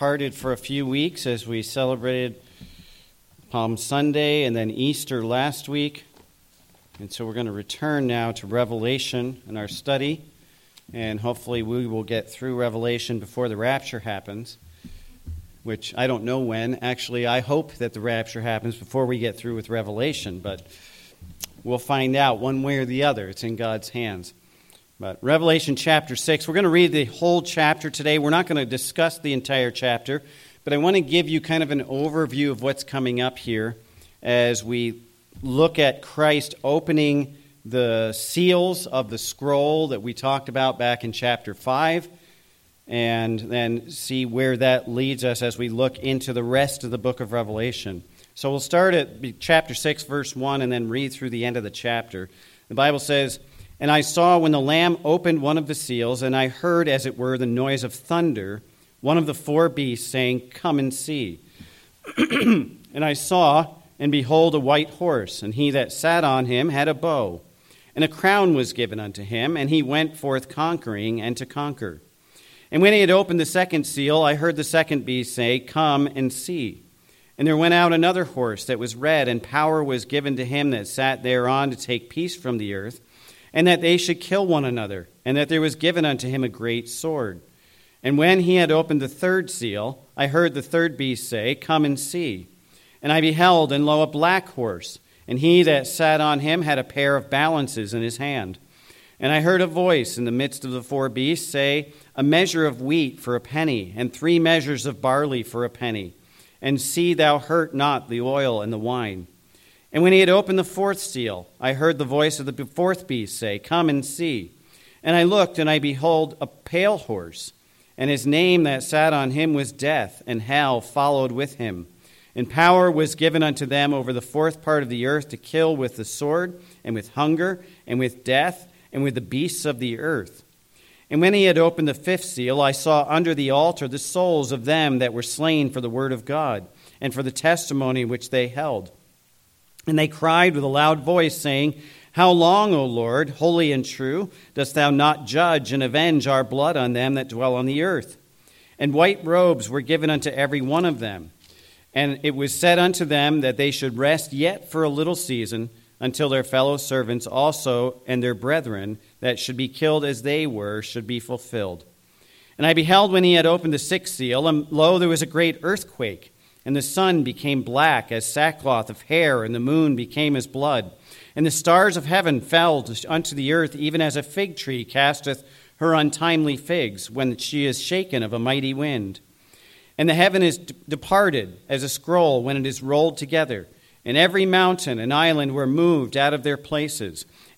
departed for a few weeks as we celebrated Palm Sunday and then Easter last week. And so we're going to return now to Revelation in our study. And hopefully we will get through Revelation before the rapture happens, which I don't know when. Actually, I hope that the rapture happens before we get through with Revelation, but we'll find out one way or the other. It's in God's hands. But Revelation chapter 6, we're going to read the whole chapter today. We're not going to discuss the entire chapter, but I want to give you kind of an overview of what's coming up here as we look at Christ opening the seals of the scroll that we talked about back in chapter 5, and then see where that leads us as we look into the rest of the book of Revelation. So we'll start at chapter 6, verse 1, and then read through the end of the chapter. The Bible says, and I saw when the Lamb opened one of the seals, and I heard, as it were, the noise of thunder, one of the four beasts saying, Come and see. and I saw, and behold, a white horse, and he that sat on him had a bow. And a crown was given unto him, and he went forth conquering and to conquer. And when he had opened the second seal, I heard the second beast say, Come and see. And there went out another horse that was red, and power was given to him that sat thereon to take peace from the earth and that they should kill one another, and that there was given unto him a great sword. And when he had opened the third seal, I heard the third beast say, Come and see. And I beheld, and lo, a black horse, and he that sat on him had a pair of balances in his hand. And I heard a voice in the midst of the four beasts say, A measure of wheat for a penny, and three measures of barley for a penny. And see thou hurt not the oil and the wine. And when he had opened the fourth seal, I heard the voice of the fourth beast say, Come and see. And I looked, and I behold a pale horse, and his name that sat on him was Death, and hell followed with him. And power was given unto them over the fourth part of the earth to kill with the sword, and with hunger, and with death, and with the beasts of the earth. And when he had opened the fifth seal, I saw under the altar the souls of them that were slain for the word of God, and for the testimony which they held. And they cried with a loud voice, saying, How long, O Lord, holy and true, dost thou not judge and avenge our blood on them that dwell on the earth? And white robes were given unto every one of them. And it was said unto them that they should rest yet for a little season until their fellow servants also and their brethren that should be killed as they were should be fulfilled. And I beheld when he had opened the sixth seal, and lo, there was a great earthquake and the sun became black as sackcloth of hair, and the moon became as blood. And the stars of heaven fell unto the earth, even as a fig tree casteth her untimely figs when she is shaken of a mighty wind. And the heaven is departed as a scroll when it is rolled together. And every mountain and island were moved out of their places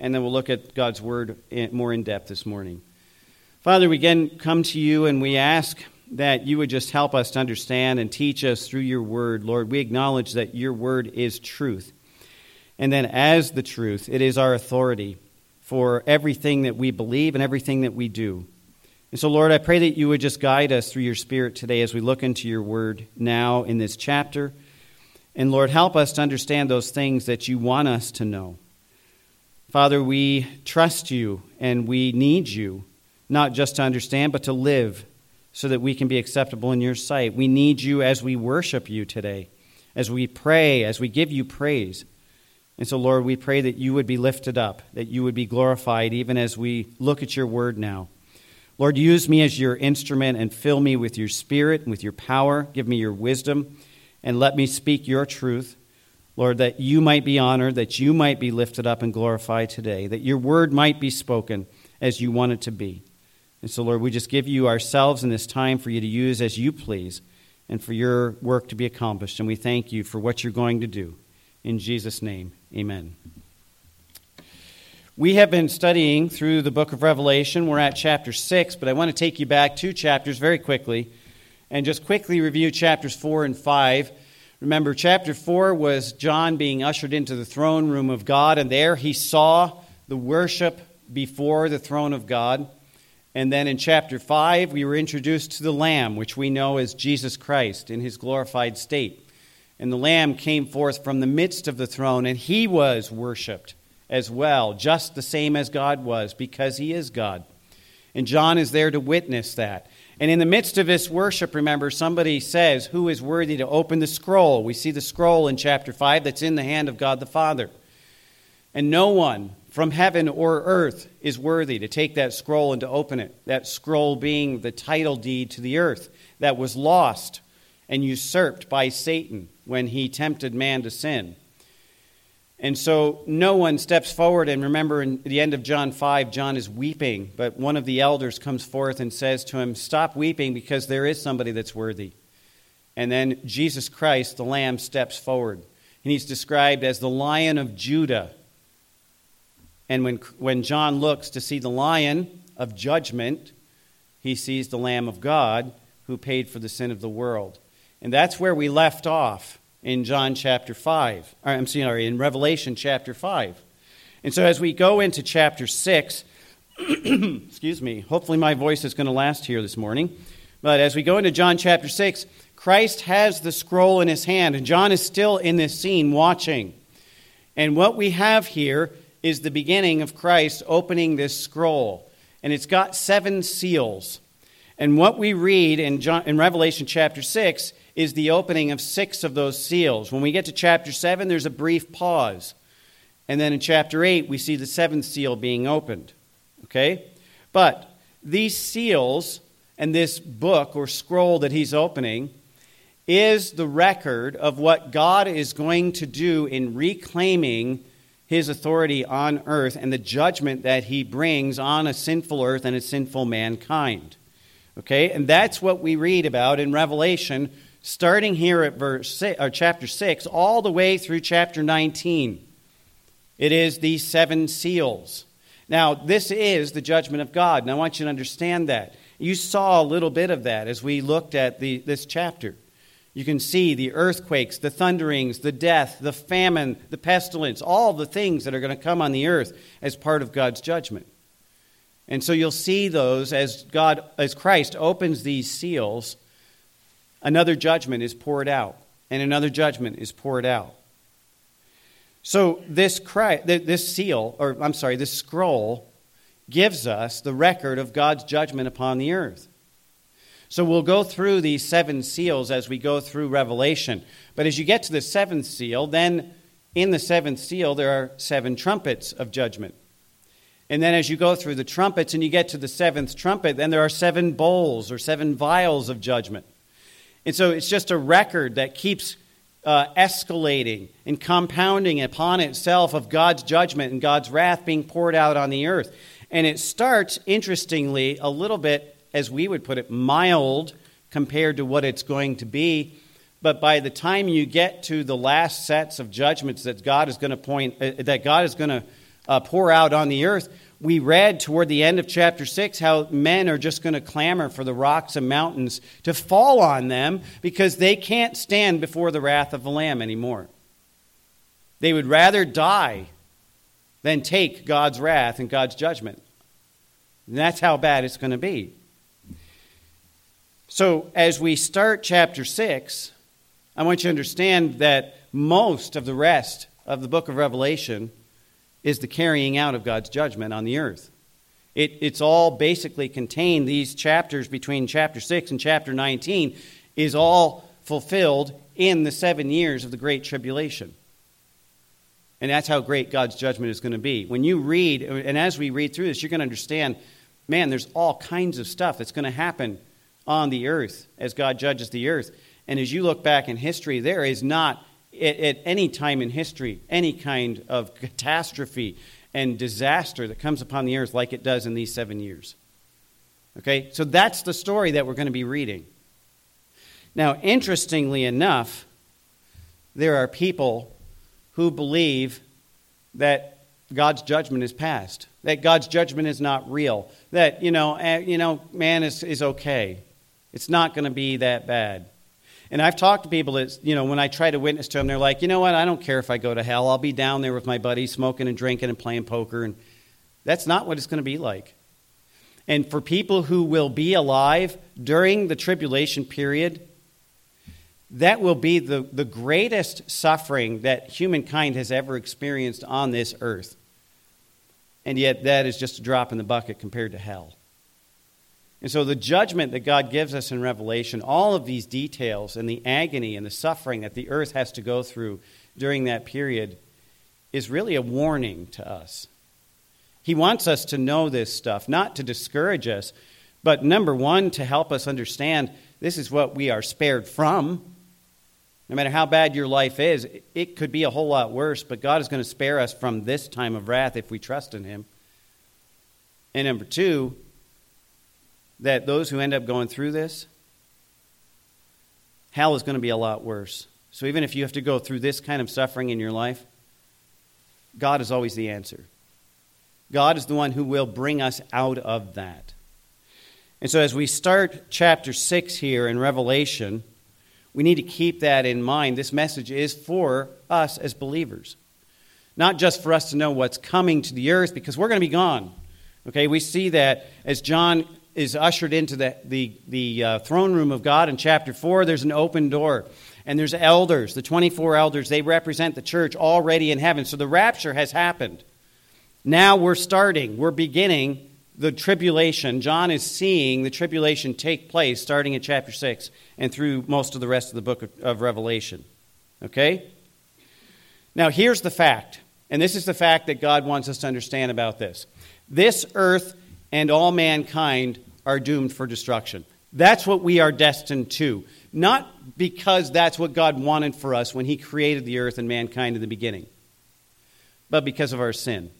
and then we'll look at God's word more in depth this morning. Father, we again come to you and we ask that you would just help us to understand and teach us through your word. Lord, we acknowledge that your word is truth. And then, as the truth, it is our authority for everything that we believe and everything that we do. And so, Lord, I pray that you would just guide us through your Spirit today as we look into your word now in this chapter. And, Lord, help us to understand those things that you want us to know. Father, we trust you and we need you, not just to understand, but to live so that we can be acceptable in your sight. We need you as we worship you today, as we pray, as we give you praise. And so, Lord, we pray that you would be lifted up, that you would be glorified, even as we look at your word now. Lord, use me as your instrument and fill me with your spirit and with your power. Give me your wisdom and let me speak your truth. Lord, that you might be honored, that you might be lifted up and glorified today, that your word might be spoken as you want it to be. And so, Lord, we just give you ourselves in this time for you to use as you please and for your work to be accomplished. And we thank you for what you're going to do. In Jesus' name, amen. We have been studying through the book of Revelation. We're at chapter 6, but I want to take you back two chapters very quickly and just quickly review chapters 4 and 5 Remember, chapter 4 was John being ushered into the throne room of God, and there he saw the worship before the throne of God. And then in chapter 5, we were introduced to the Lamb, which we know as Jesus Christ in his glorified state. And the Lamb came forth from the midst of the throne, and he was worshiped as well, just the same as God was, because he is God. And John is there to witness that. And in the midst of this worship, remember, somebody says, Who is worthy to open the scroll? We see the scroll in chapter 5 that's in the hand of God the Father. And no one from heaven or earth is worthy to take that scroll and to open it. That scroll being the title deed to the earth that was lost and usurped by Satan when he tempted man to sin. And so no one steps forward. And remember, in the end of John 5, John is weeping, but one of the elders comes forth and says to him, Stop weeping because there is somebody that's worthy. And then Jesus Christ, the Lamb, steps forward. And he's described as the Lion of Judah. And when, when John looks to see the Lion of judgment, he sees the Lamb of God who paid for the sin of the world. And that's where we left off in John chapter 5. Or, I'm sorry, in Revelation chapter 5. And so as we go into chapter 6, excuse me, hopefully my voice is going to last here this morning. But as we go into John chapter 6, Christ has the scroll in his hand, and John is still in this scene watching. And what we have here is the beginning of Christ opening this scroll. And it's got seven seals. And what we read in, John, in Revelation chapter 6 is the opening of six of those seals. When we get to chapter 7, there's a brief pause. And then in chapter 8, we see the seventh seal being opened. Okay? But these seals and this book or scroll that he's opening is the record of what God is going to do in reclaiming his authority on earth and the judgment that he brings on a sinful earth and a sinful mankind. Okay? And that's what we read about in Revelation starting here at verse six, or chapter 6 all the way through chapter 19. It is these seven seals. Now, this is the judgment of God, and I want you to understand that. You saw a little bit of that as we looked at the, this chapter. You can see the earthquakes, the thunderings, the death, the famine, the pestilence, all the things that are going to come on the earth as part of God's judgment. And so you'll see those as God as Christ opens these seals another judgment is poured out, and another judgment is poured out. So this, this seal, or I'm sorry, this scroll gives us the record of God's judgment upon the earth. So we'll go through these seven seals as we go through Revelation. But as you get to the seventh seal, then in the seventh seal, there are seven trumpets of judgment. And then as you go through the trumpets and you get to the seventh trumpet, then there are seven bowls or seven vials of judgment. And so it's just a record that keeps uh, escalating and compounding upon itself of God's judgment and God's wrath being poured out on the earth. And it starts, interestingly, a little bit, as we would put it, mild compared to what it's going to be. But by the time you get to the last sets of judgments that God is going to point, uh, that God is going to uh, pour out on the earth, we read toward the end of chapter 6 how men are just going to clamor for the rocks and mountains to fall on them because they can't stand before the wrath of the Lamb anymore. They would rather die than take God's wrath and God's judgment. And that's how bad it's going to be. So, as we start chapter 6, I want you to understand that most of the rest of the book of Revelation is the carrying out of God's judgment on the earth. It, it's all basically contained, these chapters between chapter 6 and chapter 19 is all fulfilled in the seven years of the Great Tribulation. And that's how great God's judgment is going to be. When you read, and as we read through this, you're going to understand man, there's all kinds of stuff that's going to happen on the earth as God judges the earth. And as you look back in history, there is not at, at any time in history any kind of catastrophe and disaster that comes upon the earth like it does in these seven years. Okay? So that's the story that we're going to be reading. Now, interestingly enough, there are people who believe that God's judgment is past, that God's judgment is not real, that, you know, eh, you know man is, is okay. It's not going to be that bad. And I've talked to people that, you know, when I try to witness to them, they're like, you know what, I don't care if I go to hell. I'll be down there with my buddies smoking and drinking and playing poker. And that's not what it's going to be like. And for people who will be alive during the tribulation period, that will be the, the greatest suffering that humankind has ever experienced on this earth. And yet, that is just a drop in the bucket compared to hell. And so, the judgment that God gives us in Revelation, all of these details and the agony and the suffering that the earth has to go through during that period, is really a warning to us. He wants us to know this stuff, not to discourage us, but number one, to help us understand this is what we are spared from. No matter how bad your life is, it could be a whole lot worse, but God is going to spare us from this time of wrath if we trust in Him. And number two, that those who end up going through this, hell is going to be a lot worse. So even if you have to go through this kind of suffering in your life, God is always the answer. God is the one who will bring us out of that. And so as we start chapter 6 here in Revelation, we need to keep that in mind. This message is for us as believers, not just for us to know what's coming to the earth, because we're going to be gone. Okay, we see that as John is ushered into the, the, the uh, throne room of God in chapter 4, there's an open door. And there's elders, the 24 elders, they represent the church already in heaven. So the rapture has happened. Now we're starting, we're beginning the tribulation. John is seeing the tribulation take place starting in chapter 6 and through most of the rest of the book of, of Revelation. Okay? Now, here's the fact, and this is the fact that God wants us to understand about this. This earth and all mankind are doomed for destruction. That's what we are destined to. Not because that's what God wanted for us when He created the earth and mankind in the beginning, but because of our sin.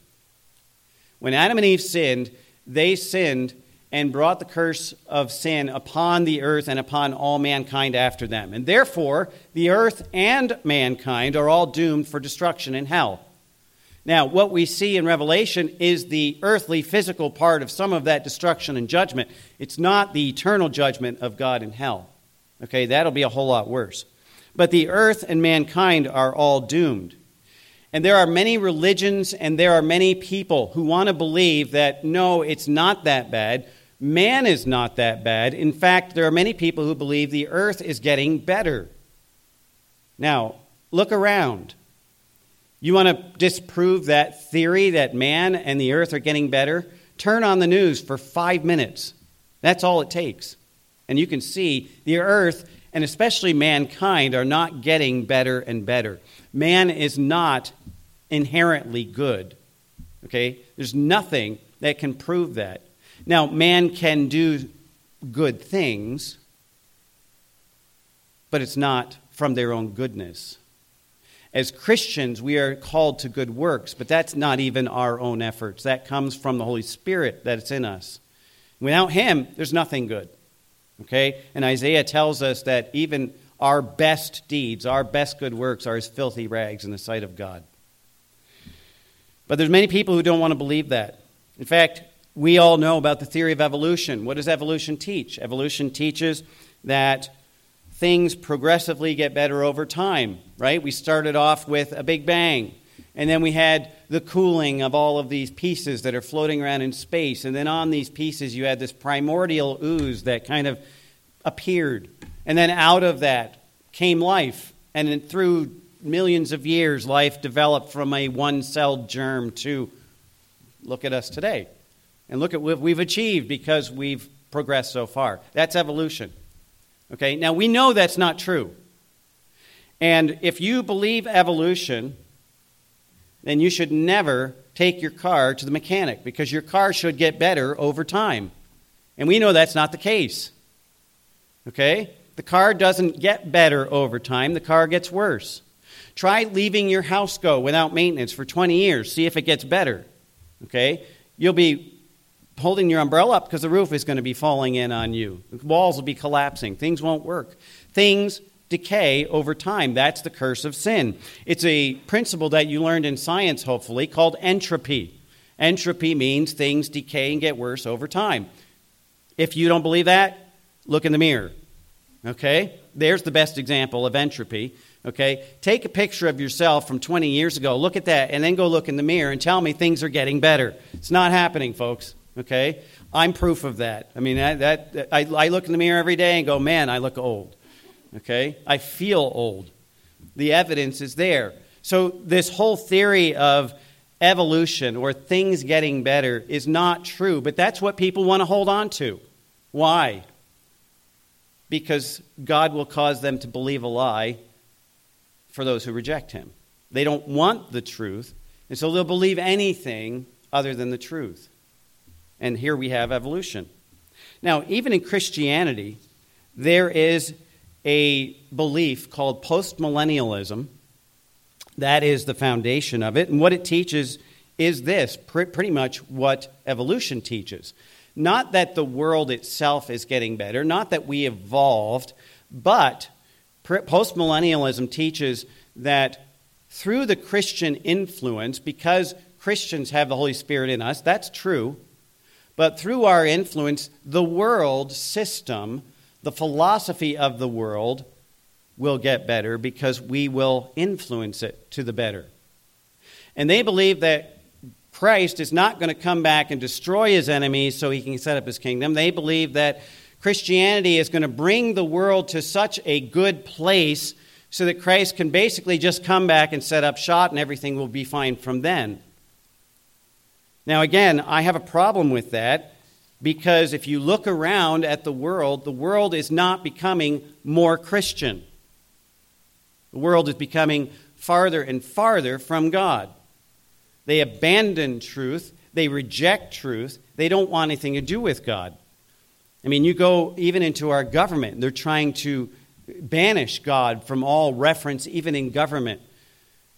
When Adam and Eve sinned, they sinned and brought the curse of sin upon the earth and upon all mankind after them. And therefore, the earth and mankind are all doomed for destruction in hell. Now, what we see in Revelation is the earthly, physical part of some of that destruction and judgment. It's not the eternal judgment of God in hell. Okay, that'll be a whole lot worse. But the earth and mankind are all doomed. And there are many religions and there are many people who want to believe that no, it's not that bad. Man is not that bad. In fact, there are many people who believe the earth is getting better. Now, look around. You want to disprove that theory that man and the earth are getting better? Turn on the news for five minutes. That's all it takes. And you can see the earth, and especially mankind, are not getting better and better. Man is not inherently good. Okay? There's nothing that can prove that. Now, man can do good things, but it's not from their own goodness. As Christians, we are called to good works, but that's not even our own efforts. That comes from the Holy Spirit that's in us. Without Him, there's nothing good. Okay? And Isaiah tells us that even our best deeds, our best good works, are as filthy rags in the sight of God. But there's many people who don't want to believe that. In fact, we all know about the theory of evolution. What does evolution teach? Evolution teaches that things progressively get better over time, right? We started off with a big bang, and then we had the cooling of all of these pieces that are floating around in space, and then on these pieces you had this primordial ooze that kind of appeared. And then out of that came life. And through millions of years, life developed from a one celled germ to look at us today. And look at what we've achieved because we've progressed so far. That's evolution. Okay, now we know that's not true. And if you believe evolution, then you should never take your car to the mechanic because your car should get better over time. And we know that's not the case. Okay? The car doesn't get better over time, the car gets worse. Try leaving your house go without maintenance for 20 years. See if it gets better. Okay? You'll be holding your umbrella up because the roof is going to be falling in on you. The walls will be collapsing. Things won't work. Things decay over time. That's the curse of sin. It's a principle that you learned in science, hopefully, called entropy. Entropy means things decay and get worse over time. If you don't believe that, look in the mirror. Okay? There's the best example of entropy. Okay? Take a picture of yourself from 20 years ago, look at that, and then go look in the mirror and tell me things are getting better. It's not happening, folks. Okay? I'm proof of that. I mean, that, that I, I look in the mirror every day and go, man, I look old. Okay? I feel old. The evidence is there. So, this whole theory of evolution or things getting better is not true, but that's what people want to hold on to. Why? Because God will cause them to believe a lie for those who reject Him. They don't want the truth, and so they'll believe anything other than the truth. And here we have evolution. Now, even in Christianity, there is a belief called postmillennialism. That is the foundation of it. And what it teaches is this pretty much what evolution teaches. Not that the world itself is getting better, not that we evolved, but postmillennialism teaches that through the Christian influence, because Christians have the Holy Spirit in us, that's true, but through our influence, the world system, the philosophy of the world, will get better because we will influence it to the better. And they believe that Christ is not going to come back and destroy his enemies so he can set up his kingdom. They believe that Christianity is going to bring the world to such a good place so that Christ can basically just come back and set up shop and everything will be fine from then. Now, again, I have a problem with that because if you look around at the world, the world is not becoming more Christian. The world is becoming farther and farther from God. They abandon truth, they reject truth, they don't want anything to do with God. I mean, you go even into our government, they're trying to banish God from all reference, even in government.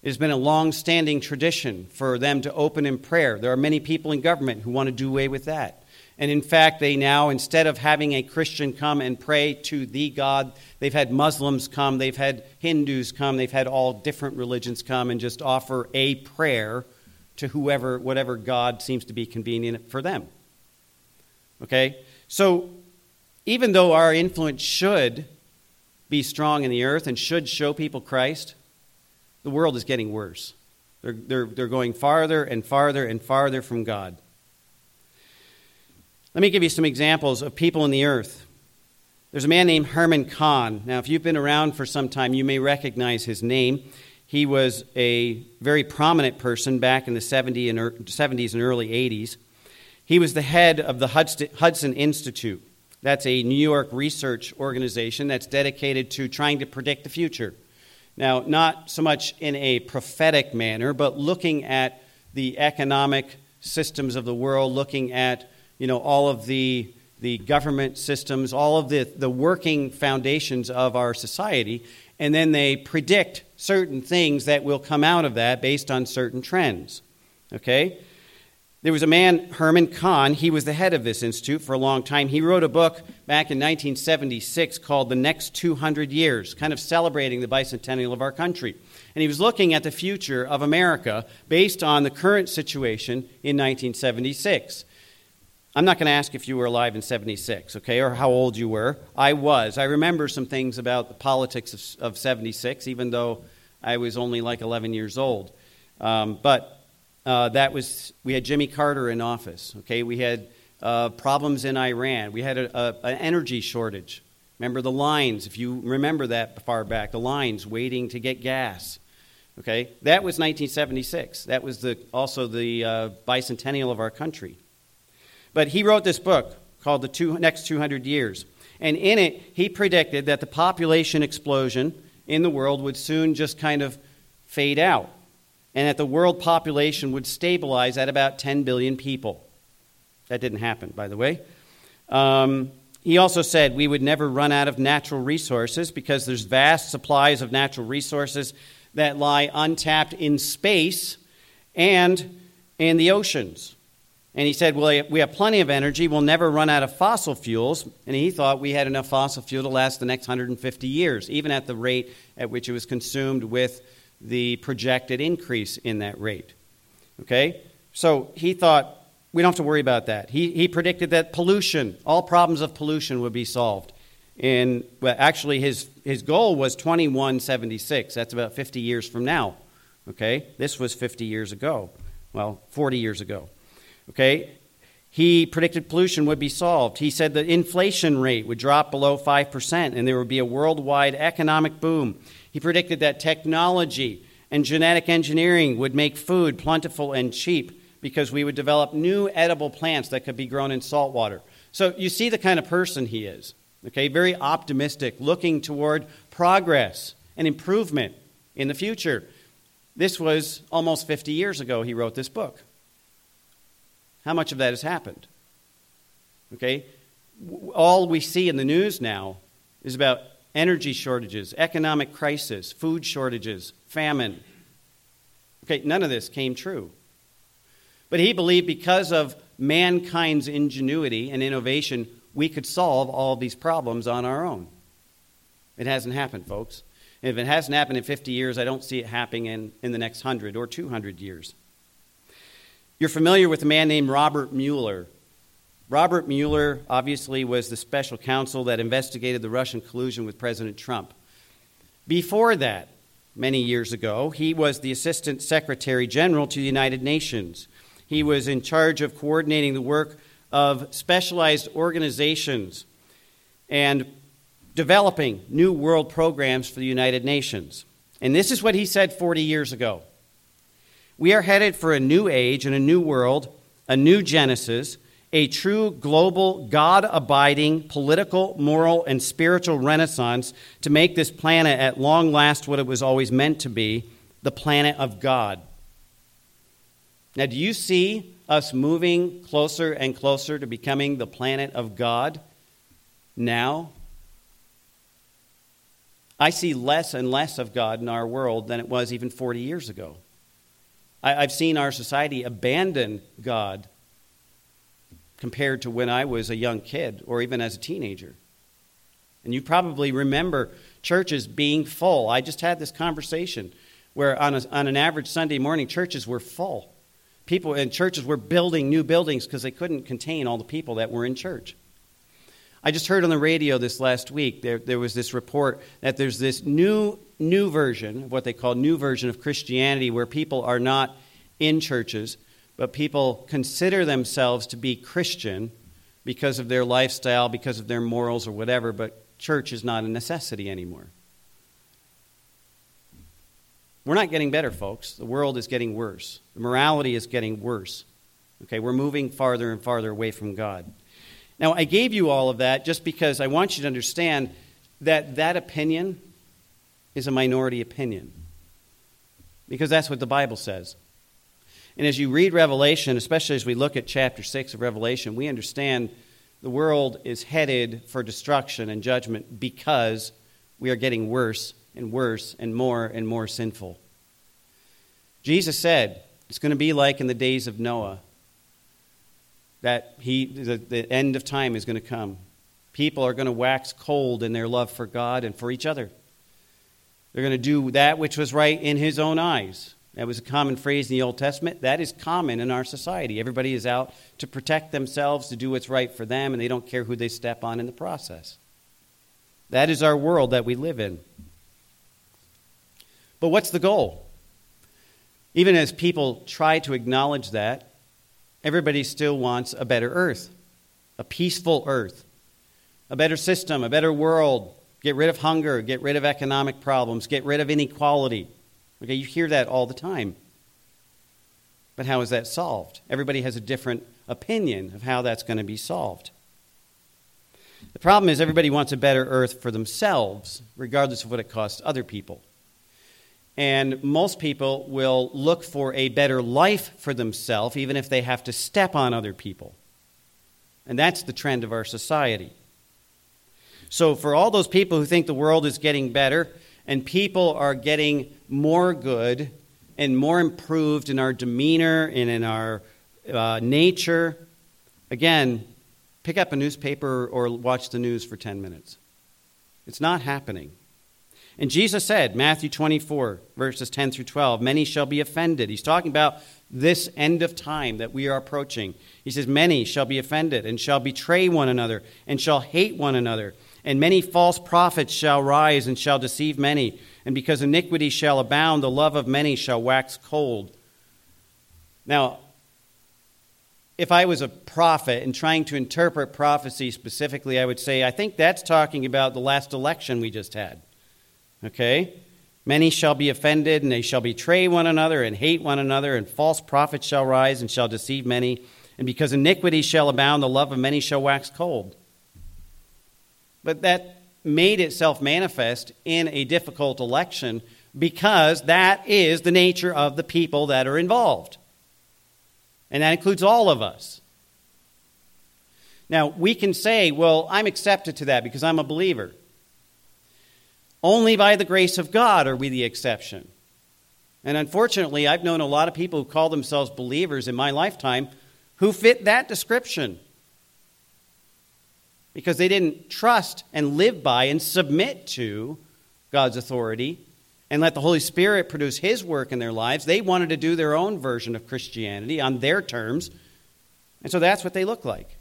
It has been a long standing tradition for them to open in prayer. There are many people in government who want to do away with that. And in fact, they now, instead of having a Christian come and pray to the God, they've had Muslims come, they've had Hindus come, they've had all different religions come and just offer a prayer to whoever, whatever God seems to be convenient for them. Okay? So, even though our influence should be strong in the earth and should show people Christ, the world is getting worse. They're, they're, they're going farther and farther and farther from God. Let me give you some examples of people in the earth. There's a man named Herman Kahn. Now, if you've been around for some time, you may recognize his name. He was a very prominent person back in the 70s and early 80s. He was the head of the Hudson Institute. That's a New York research organization that's dedicated to trying to predict the future. Now, not so much in a prophetic manner, but looking at the economic systems of the world, looking at you know, all of the, the government systems, all of the, the working foundations of our society, and then they predict certain things that will come out of that based on certain trends. Okay? There was a man, Herman Kahn, he was the head of this institute for a long time. He wrote a book back in 1976 called The Next 200 Years, kind of celebrating the bicentennial of our country. And he was looking at the future of America based on the current situation in 1976. I'm not going to ask if you were alive in 76, okay, or how old you were. I was. I remember some things about the politics of, of 76, even though I was only like 11 years old. Um, but uh, that was, we had Jimmy Carter in office, okay? We had uh, problems in Iran. We had an energy shortage. Remember the lines, if you remember that far back, the lines waiting to get gas. Okay, that was 1976. That was the, also the uh, bicentennial of our country. But he wrote this book called The two, Next 200 Years. And in it, he predicted that the population explosion in the world would soon just kind of fade out and that the world population would stabilize at about 10 billion people. That didn't happen, by the way. Um, he also said we would never run out of natural resources because there's vast supplies of natural resources that lie untapped in space and in the oceans. And he said, Well, we have plenty of energy. We'll never run out of fossil fuels. And he thought we had enough fossil fuel to last the next 150 years, even at the rate at which it was consumed with the projected increase in that rate. Okay? So he thought we don't have to worry about that. He, he predicted that pollution, all problems of pollution would be solved And well, actually, his, his goal was 2176. That's about 50 years from now. Okay? This was 50 years ago. Well, 40 years ago. Okay? He predicted pollution would be solved. He said the inflation rate would drop below 5% and there would be a worldwide economic boom. He predicted that technology and genetic engineering would make food plentiful and cheap because we would develop new edible plants that could be grown in salt water. So you see the kind of person he is. Okay, very optimistic, looking toward progress and improvement in the future. This was almost 50 years ago he wrote this book. How much of that has happened? Okay? All we see in the news now is about energy shortages, economic crisis, food shortages, famine. Okay, none of this came true. But he believed because of mankind's ingenuity and innovation, we could solve all these problems on our own. It hasn't happened, folks. If it hasn't happened in 50 years, I don't see it happening in, in the next 100 or 200 years. You're familiar with a man named Robert Mueller. Robert Mueller obviously was the special counsel that investigated the Russian collusion with President Trump. Before that, many years ago, he was the Assistant Secretary General to the United Nations. He was in charge of coordinating the work of specialized organizations and developing new world programs for the United Nations. And this is what he said 40 years ago. We are headed for a new age and a new world, a new Genesis, a true global, God abiding political, moral, and spiritual renaissance to make this planet at long last what it was always meant to be the planet of God. Now, do you see us moving closer and closer to becoming the planet of God now? I see less and less of God in our world than it was even 40 years ago. I, have seen our society abandon God compared to when I was a young kid or even as a teenager. And you probably remember churches being full. I just had this conversation where on, a, on an average Sunday morning, churches were full. People in churches were building new buildings because they couldn't contain all the people that were in church. I just heard on the radio this last week, there, there was this report that there's this new new version, what they call new version of Christianity, where people are not in churches, but people consider themselves to be Christian because of their lifestyle, because of their morals, or whatever, but church is not a necessity anymore. We're not getting better, folks. The world is getting worse. The morality is getting worse. Okay, we're moving farther and farther away from God. Now, I gave you all of that just because I want you to understand that that opinion is a minority opinion. Because that's what the Bible says. And as you read Revelation, especially as we look at chapter 6 of Revelation, we understand the world is headed for destruction and judgment because we are getting worse and worse and more and more sinful. Jesus said it's going to be like in the days of Noah that he, the, the end of time is going to come. People are going to wax cold in their love for God and for each other. They're going to do that which was right in his own eyes. That was a common phrase in the Old Testament. That is common in our society. Everybody is out to protect themselves, to do what's right for them, and they don't care who they step on in the process. That is our world that we live in. But what's the goal? Even as people try to acknowledge that, everybody still wants a better earth, a peaceful earth, a better system, a better world, Get rid of hunger, get rid of economic problems, get rid of inequality. Okay, you hear that all the time. But how is that solved? Everybody has a different opinion of how that's going to be solved. The problem is everybody wants a better earth for themselves, regardless of what it costs other people. And most people will look for a better life for themselves, even if they have to step on other people. And that's the trend of our society. So, for all those people who think the world is getting better and people are getting more good and more improved in our demeanor and in our uh, nature, again, pick up a newspaper or watch the news for 10 minutes. It's not happening. And Jesus said, Matthew 24, verses 10 through 12, many shall be offended. He's talking about this end of time that we are approaching. He says, Many shall be offended and shall betray one another and shall hate one another And many false prophets shall rise and shall deceive many. And because iniquity shall abound, the love of many shall wax cold. Now, if I was a prophet and trying to interpret prophecy specifically, I would say, I think that's talking about the last election we just had. Okay? Many shall be offended, and they shall betray one another and hate one another, and false prophets shall rise and shall deceive many. And because iniquity shall abound, the love of many shall wax cold. But that made itself manifest in a difficult election because that is the nature of the people that are involved. And that includes all of us. Now, we can say, well, I'm accepted to that because I'm a believer. Only by the grace of God are we the exception. And unfortunately, I've known a lot of people who call themselves believers in my lifetime who fit that description because they didn't trust and live by and submit to God's authority and let the Holy Spirit produce His work in their lives. They wanted to do their own version of Christianity on their terms. And so that's what they look like.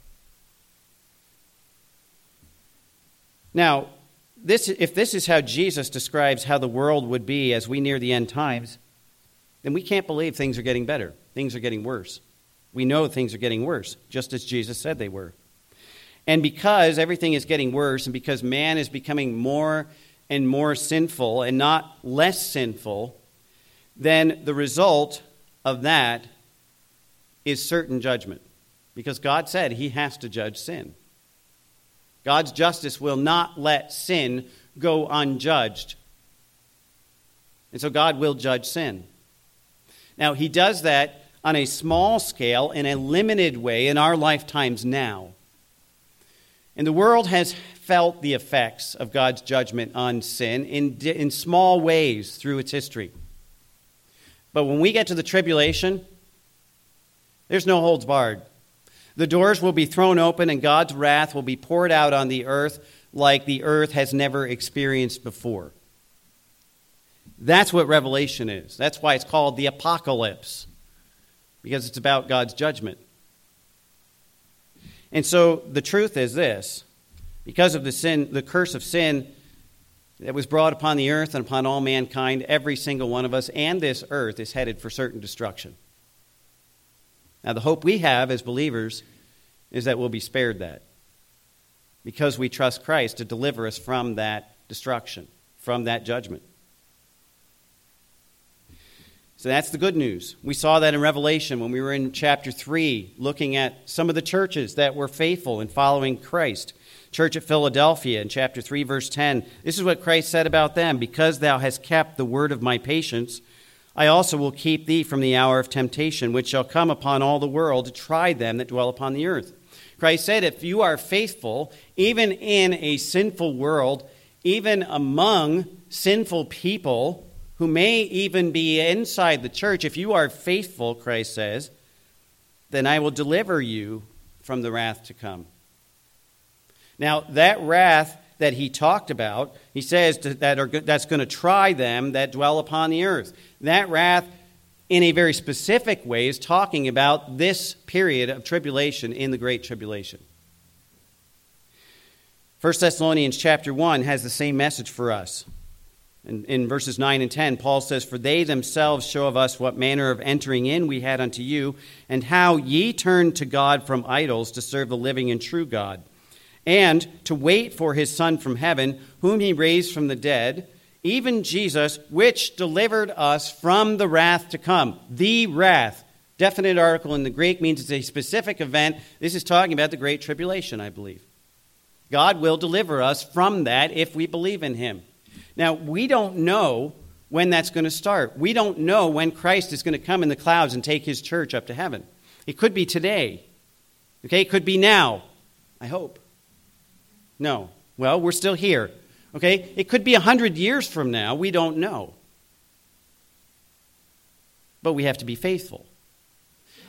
Now, this, if this is how Jesus describes how the world would be as we near the end times, then we can't believe things are getting better. Things are getting worse. We know things are getting worse, just as Jesus said they were. And because everything is getting worse, and because man is becoming more and more sinful and not less sinful, then the result of that is certain judgment. Because God said he has to judge sin. God's justice will not let sin go unjudged. And so God will judge sin. Now, he does that on a small scale, in a limited way, in our lifetimes now. And the world has felt the effects of God's judgment on sin in, in small ways through its history. But when we get to the tribulation, there's no holds barred. The doors will be thrown open, and God's wrath will be poured out on the earth like the earth has never experienced before. That's what Revelation is. That's why it's called the apocalypse, because it's about God's judgment. And so the truth is this because of the sin, the curse of sin that was brought upon the earth and upon all mankind, every single one of us and this earth is headed for certain destruction. Now, the hope we have as believers is that we'll be spared that because we trust Christ to deliver us from that destruction, from that judgment. So that's the good news. We saw that in Revelation when we were in chapter 3, looking at some of the churches that were faithful in following Christ. Church at Philadelphia in chapter 3, verse 10. This is what Christ said about them Because thou hast kept the word of my patience, I also will keep thee from the hour of temptation, which shall come upon all the world to try them that dwell upon the earth. Christ said, If you are faithful, even in a sinful world, even among sinful people, who may even be inside the church, if you are faithful, Christ says, then I will deliver you from the wrath to come. Now, that wrath that he talked about, he says that are, that's going to try them that dwell upon the earth. That wrath, in a very specific way, is talking about this period of tribulation in the Great Tribulation. 1 Thessalonians chapter 1 has the same message for us. In, in, verses 9 and 10, Paul says, For they themselves show of us what manner of entering in we had unto you, and how ye turned to God from idols to serve the living and true God, and to wait for his Son from heaven, whom he raised from the dead, even Jesus, which delivered us from the wrath to come. The wrath. Definite article in the Greek means it's a specific event. This is talking about the Great Tribulation, I believe. God will deliver us from that if we believe in him. Now, we don't know when that's going to start. We don't know when Christ is going to come in the clouds and take his church up to heaven. It could be today. Okay, it could be now. I hope. No. Well, we're still here. Okay, it could be a hundred years from now. We don't know. But we have to be faithful.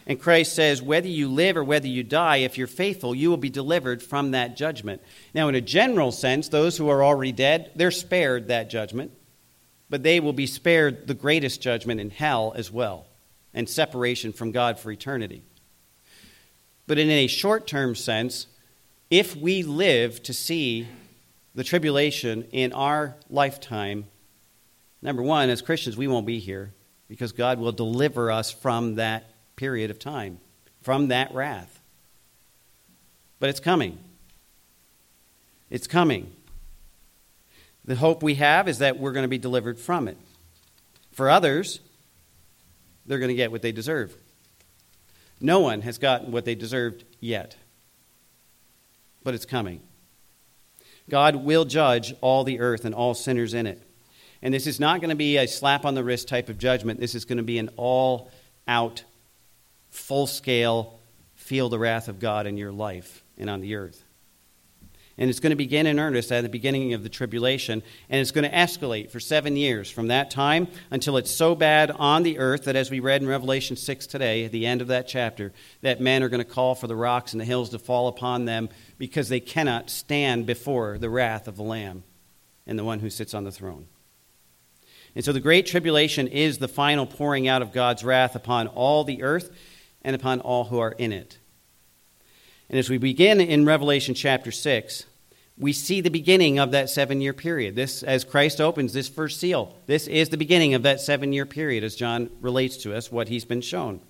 And Christ says, whether you live or whether you die, if you're faithful, you will be delivered from that judgment. Now, in a general sense, those who are already dead, they're spared that judgment, but they will be spared the greatest judgment in hell as well, and separation from God for eternity. But in a short term sense, if we live to see the tribulation in our lifetime, number one, as Christians, we won't be here because God will deliver us from that period of time, from that wrath. But it's coming. It's coming. The hope we have is that we're going to be delivered from it. For others, they're going to get what they deserve. No one has gotten what they deserved yet, but it's coming. God will judge all the earth and all sinners in it. And this is not going to be a slap on the wrist type of judgment. This is going to be an all out, full scale, feel the wrath of God in your life and on the earth. And it's going to begin in earnest at the beginning of the tribulation, and it's going to escalate for seven years from that time until it's so bad on the earth that, as we read in Revelation 6 today, at the end of that chapter, that men are going to call for the rocks and the hills to fall upon them because they cannot stand before the wrath of the Lamb and the one who sits on the throne. And so the Great Tribulation is the final pouring out of God's wrath upon all the earth and upon all who are in it. And as we begin in Revelation chapter 6, we see the beginning of that seven year period. This, as Christ opens this first seal, this is the beginning of that seven year period, as John relates to us what he's been shown.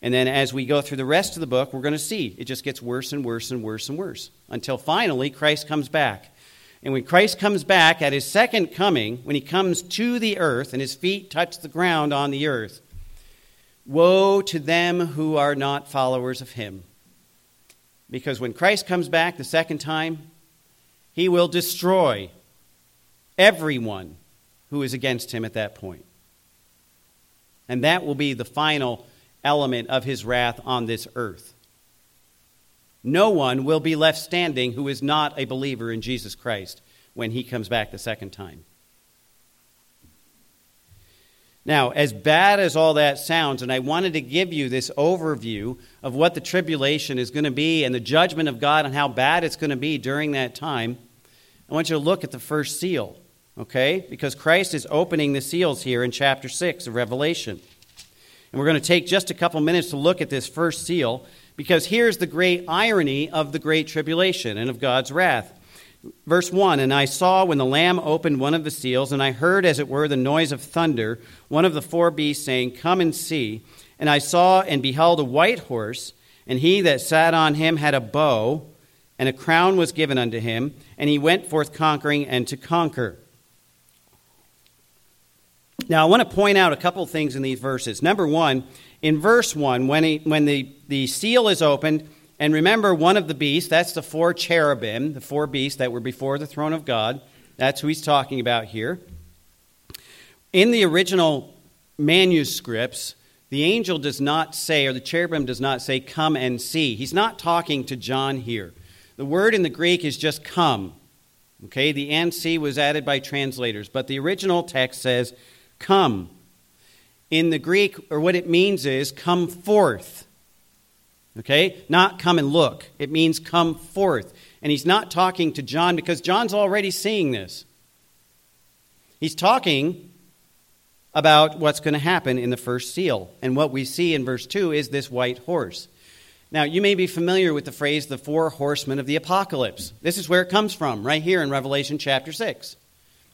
And then as we go through the rest of the book, we're going to see it just gets worse and worse and worse and worse until finally Christ comes back. And when Christ comes back at his second coming, when he comes to the earth and his feet touch the ground on the earth, woe to them who are not followers of him. Because when Christ comes back the second time, he will destroy everyone who is against him at that point. And that will be the final element of his wrath on this earth. No one will be left standing who is not a believer in Jesus Christ when he comes back the second time. Now, as bad as all that sounds, and I wanted to give you this overview of what the tribulation is going to be and the judgment of God and how bad it's going to be during that time, I want you to look at the first seal, okay? Because Christ is opening the seals here in chapter 6 of Revelation. And we're going to take just a couple minutes to look at this first seal because here's the great irony of the great tribulation and of God's wrath. Verse 1 And I saw when the Lamb opened one of the seals, and I heard, as it were, the noise of thunder, one of the four beasts saying, Come and see. And I saw and beheld a white horse, and he that sat on him had a bow, and a crown was given unto him, and he went forth conquering and to conquer. Now, I want to point out a couple of things in these verses. Number one, in verse 1, when, he, when the, the seal is opened, and remember, one of the beasts, that's the four cherubim, the four beasts that were before the throne of God. That's who he's talking about here. In the original manuscripts, the angel does not say, or the cherubim does not say, come and see. He's not talking to John here. The word in the Greek is just come. Okay, the and see was added by translators, but the original text says, come. In the Greek, or what it means is, come forth. Okay? Not come and look. It means come forth. And he's not talking to John because John's already seeing this. He's talking about what's going to happen in the first seal. And what we see in verse 2 is this white horse. Now, you may be familiar with the phrase the four horsemen of the apocalypse. This is where it comes from, right here in Revelation chapter 6.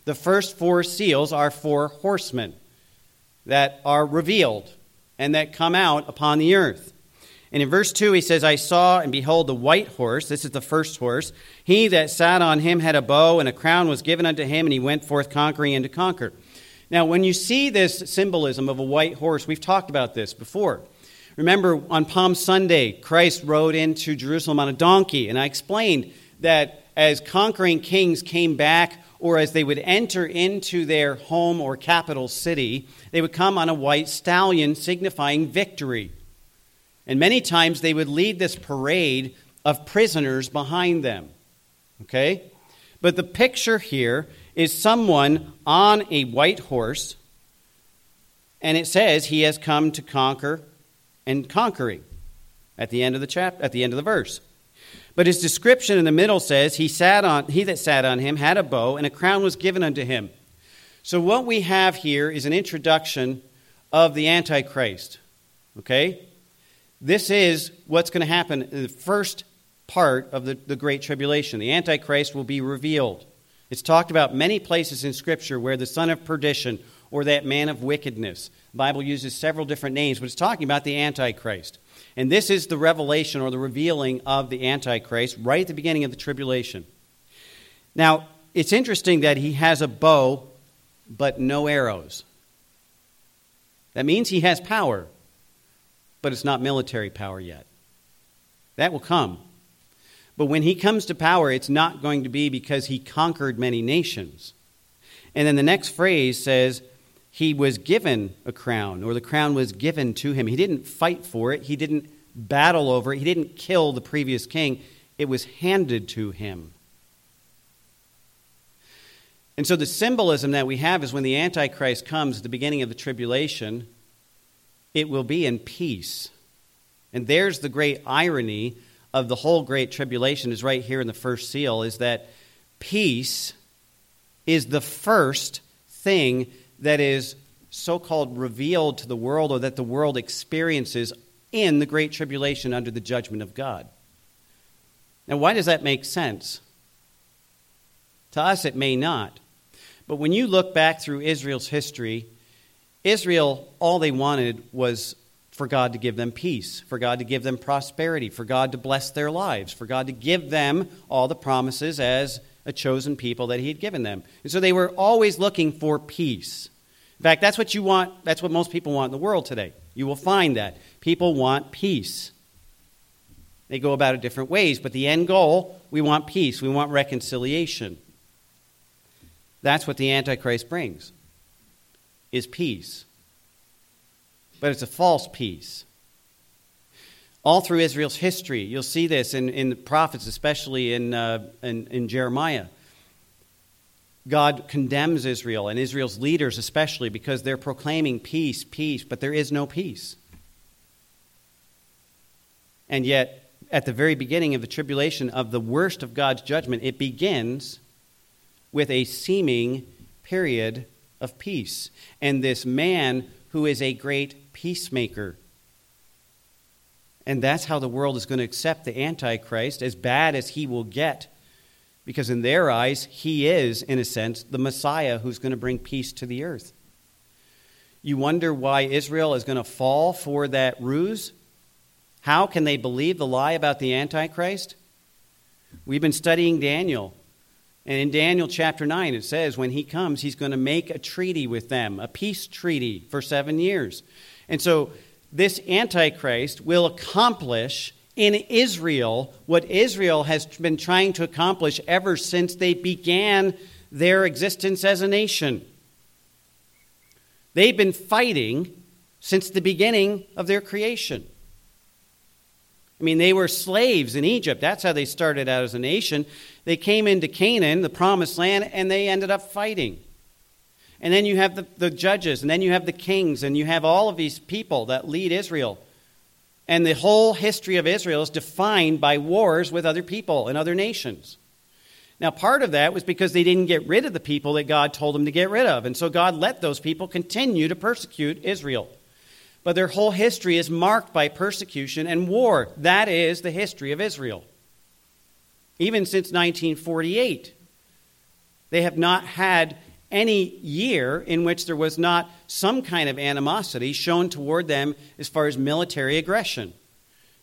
The first four seals are four horsemen that are revealed and that come out upon the earth. And in verse 2, he says, I saw and behold the white horse. This is the first horse. He that sat on him had a bow, and a crown was given unto him, and he went forth conquering and to conquer. Now, when you see this symbolism of a white horse, we've talked about this before. Remember, on Palm Sunday, Christ rode into Jerusalem on a donkey, and I explained that as conquering kings came back, or as they would enter into their home or capital city, they would come on a white stallion, signifying victory. And many times they would lead this parade of prisoners behind them. Okay? But the picture here is someone on a white horse, and it says he has come to conquer and conquering at the end of the chapter, at the end of the verse. But his description in the middle says he sat on he that sat on him had a bow and a crown was given unto him. So what we have here is an introduction of the antichrist. Okay? This is what's going to happen in the first part of the, the Great Tribulation. The Antichrist will be revealed. It's talked about many places in Scripture where the son of perdition or that man of wickedness. The Bible uses several different names, but it's talking about the Antichrist. And this is the revelation or the revealing of the Antichrist right at the beginning of the tribulation. Now, it's interesting that he has a bow, but no arrows. That means he has power, but it's not military power yet. That will come. But when he comes to power, it's not going to be because he conquered many nations. And then the next phrase says, he was given a crown, or the crown was given to him. He didn't fight for it, he didn't battle over it, he didn't kill the previous king. It was handed to him. And so the symbolism that we have is when the Antichrist comes at the beginning of the tribulation, it will be in peace. And there's the great irony of the whole great tribulation is right here in the first seal is that peace is the first thing that is so called revealed to the world or that the world experiences in the great tribulation under the judgment of God. Now, why does that make sense? To us, it may not. But when you look back through Israel's history, Israel, all they wanted was for God to give them peace, for God to give them prosperity, for God to bless their lives, for God to give them all the promises as a chosen people that He had given them. And so they were always looking for peace. In fact, that's what you want, that's what most people want in the world today. You will find that. People want peace. They go about it different ways, but the end goal, we want peace, we want reconciliation. That's what the Antichrist brings, is peace. But it's a false peace. All through Israel's history, you'll see this in, in the prophets, especially in, uh, in, in Jeremiah. God condemns Israel and Israel's leaders, especially because they're proclaiming peace, peace, but there is no peace. And yet, at the very beginning of the tribulation of the worst of God's judgment, it begins with a seeming period of peace. And this man who is a great peacemaker. And that's how the world is going to accept the Antichrist, as bad as he will get. Because in their eyes, he is, in a sense, the Messiah who's going to bring peace to the earth. You wonder why Israel is going to fall for that ruse? How can they believe the lie about the Antichrist? We've been studying Daniel. And in Daniel chapter 9, it says when he comes, he's going to make a treaty with them, a peace treaty for seven years. And so this Antichrist will accomplish in Israel what Israel has been trying to accomplish ever since they began their existence as a nation. They've been fighting since the beginning of their creation. I mean, they were slaves in Egypt. That's how they started out as a nation. They came into Canaan, the promised land, and they ended up fighting. And then you have the, the judges, and then you have the kings, and you have all of these people that lead Israel. And the whole history of Israel is defined by wars with other people and other nations. Now, part of that was because they didn't get rid of the people that God told them to get rid of. And so God let those people continue to persecute Israel but their whole history is marked by persecution and war. That is the history of Israel. Even since 1948, they have not had any year in which there was not some kind of animosity shown toward them as far as military aggression.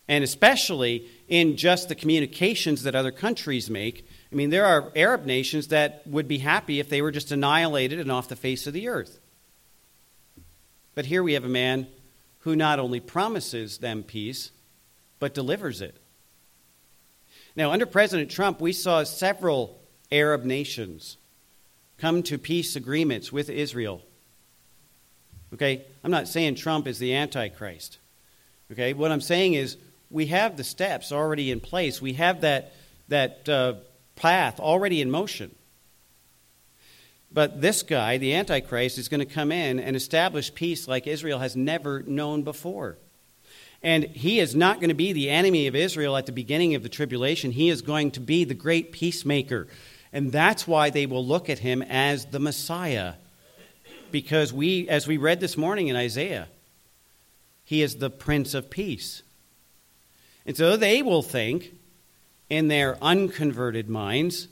And especially in just the communications that other countries make. I mean, there are Arab nations that would be happy if they were just annihilated and off the face of the earth. But here we have a man who not only promises them peace, but delivers it. Now, under President Trump, we saw several Arab nations come to peace agreements with Israel. Okay? I'm not saying Trump is the Antichrist. Okay? What I'm saying is we have the steps already in place, we have that, that uh, path already in motion. But this guy, the Antichrist, is going to come in and establish peace like Israel has never known before. And he is not going to be the enemy of Israel at the beginning of the tribulation. He is going to be the great peacemaker. And that's why they will look at him as the Messiah. Because we, as we read this morning in Isaiah, he is the Prince of Peace. And so they will think in their unconverted minds,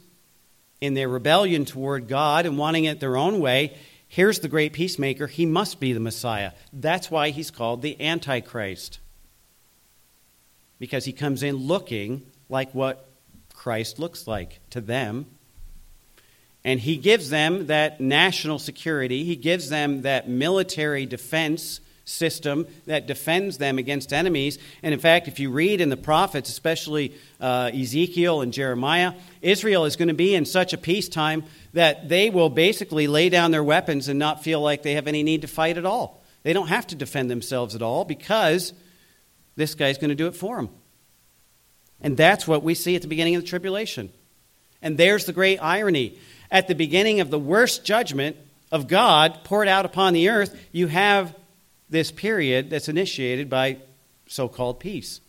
in their rebellion toward God and wanting it their own way, here's the great peacemaker. He must be the Messiah. That's why he's called the Antichrist. Because he comes in looking like what Christ looks like to them. And he gives them that national security, he gives them that military defense system that defends them against enemies. And in fact, if you read in the prophets, especially uh, Ezekiel and Jeremiah, Israel is going to be in such a peacetime that they will basically lay down their weapons and not feel like they have any need to fight at all. They don't have to defend themselves at all because this guy's going to do it for them. And that's what we see at the beginning of the tribulation. And there's the great irony. At the beginning of the worst judgment of God poured out upon the earth, you have this period that's initiated by so called peace.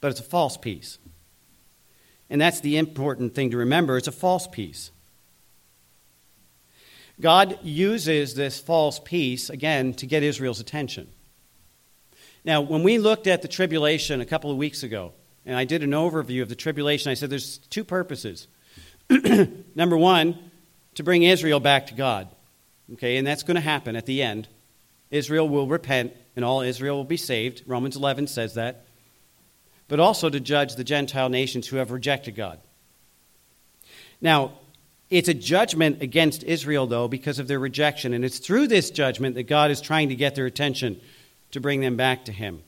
But it's a false peace. And that's the important thing to remember it's a false peace. God uses this false peace, again, to get Israel's attention. Now, when we looked at the tribulation a couple of weeks ago, and I did an overview of the tribulation, I said there's two purposes. Number one, to bring Israel back to God. Okay, and that's going to happen at the end. Israel will repent and all Israel will be saved. Romans 11 says that. But also to judge the Gentile nations who have rejected God. Now, it's a judgment against Israel, though, because of their rejection. And it's through this judgment that God is trying to get their attention to bring them back to Him.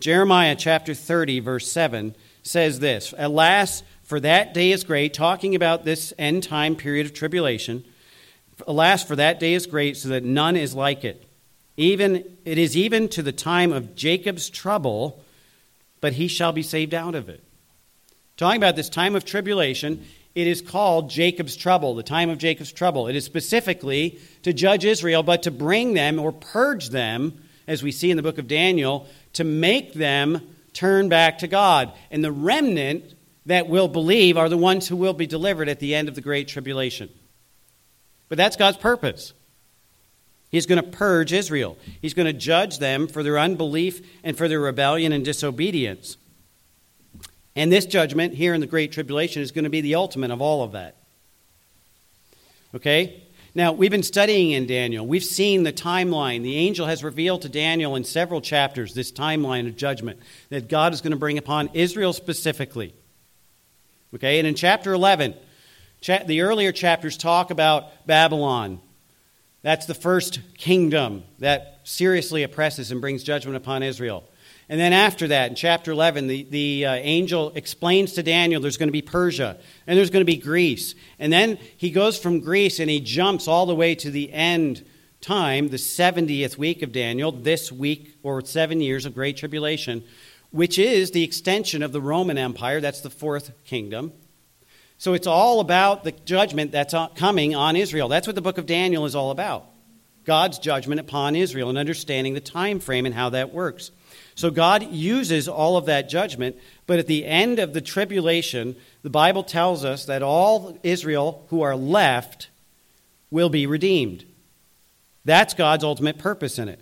Jeremiah chapter 30, verse 7 says this Alas, for that day is great, talking about this end time period of tribulation. Alas, for that day is great, so that none is like it. Even it is even to the time of Jacob's trouble, but he shall be saved out of it. Talking about this time of tribulation, it is called Jacob's trouble, the time of Jacob's trouble. It is specifically to judge Israel, but to bring them or purge them, as we see in the book of Daniel, to make them turn back to God. And the remnant that will believe are the ones who will be delivered at the end of the great tribulation. But that's God's purpose. He's going to purge Israel. He's going to judge them for their unbelief and for their rebellion and disobedience. And this judgment here in the Great Tribulation is going to be the ultimate of all of that. Okay? Now, we've been studying in Daniel. We've seen the timeline. The angel has revealed to Daniel in several chapters this timeline of judgment that God is going to bring upon Israel specifically. Okay? And in chapter 11, the earlier chapters talk about Babylon that's the first kingdom that seriously oppresses and brings judgment upon Israel. And then after that, in chapter 11, the, the uh, angel explains to Daniel there's going to be Persia and there's going to be Greece. And then he goes from Greece and he jumps all the way to the end time, the 70th week of Daniel, this week or seven years of Great Tribulation, which is the extension of the Roman Empire. That's the fourth kingdom. So it's all about the judgment that's coming on Israel. That's what the book of Daniel is all about. God's judgment upon Israel and understanding the time frame and how that works. So God uses all of that judgment, but at the end of the tribulation, the Bible tells us that all Israel who are left will be redeemed. That's God's ultimate purpose in it.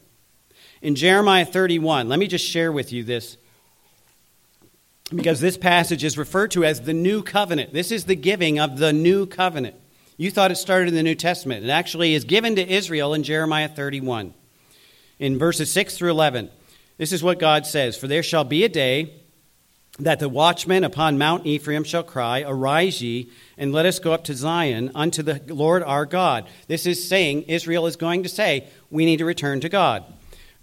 In Jeremiah 31, let me just share with you this because this passage is referred to as the new covenant. This is the giving of the new covenant. You thought it started in the New Testament. It actually is given to Israel in Jeremiah 31. In verses 6 through 11, this is what God says For there shall be a day that the watchmen upon Mount Ephraim shall cry, Arise ye, and let us go up to Zion unto the Lord our God. This is saying, Israel is going to say, We need to return to God.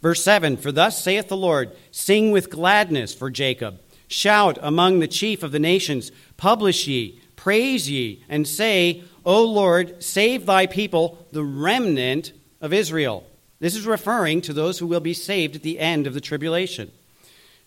Verse 7 For thus saith the Lord, Sing with gladness for Jacob Shout among the chief of the nations, publish ye, praise ye, and say, O Lord, save thy people, the remnant of Israel. This is referring to those who will be saved at the end of the tribulation.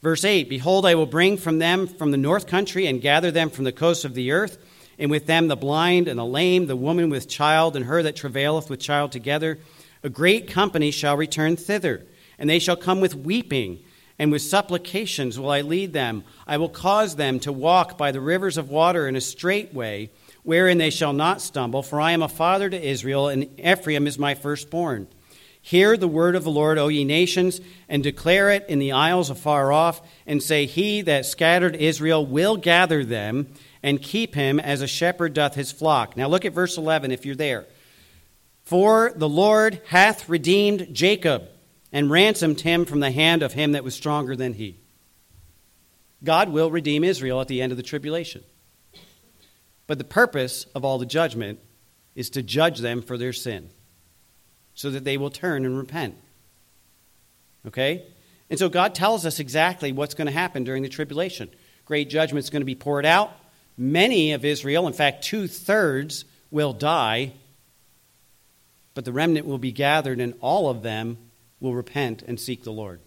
Verse 8 Behold, I will bring from them from the north country and gather them from the coasts of the earth, and with them the blind and the lame, the woman with child, and her that travaileth with child together. A great company shall return thither, and they shall come with weeping and with supplications will I lead them. I will cause them to walk by the rivers of water in a straight way, wherein they shall not stumble. For I am a father to Israel, and Ephraim is my firstborn. Hear the word of the Lord, O ye nations, and declare it in the isles afar off, and say, He that scattered Israel will gather them and keep him as a shepherd doth his flock. Now look at verse 11 if you're there. For the Lord hath redeemed Jacob and ransomed him from the hand of him that was stronger than he. God will redeem Israel at the end of the tribulation. But the purpose of all the judgment is to judge them for their sin so that they will turn and repent. Okay? And so God tells us exactly what's going to happen during the tribulation. Great judgment is going to be poured out. Many of Israel, in fact, two thirds, will die, but the remnant will be gathered, and all of them will repent and seek the Lord.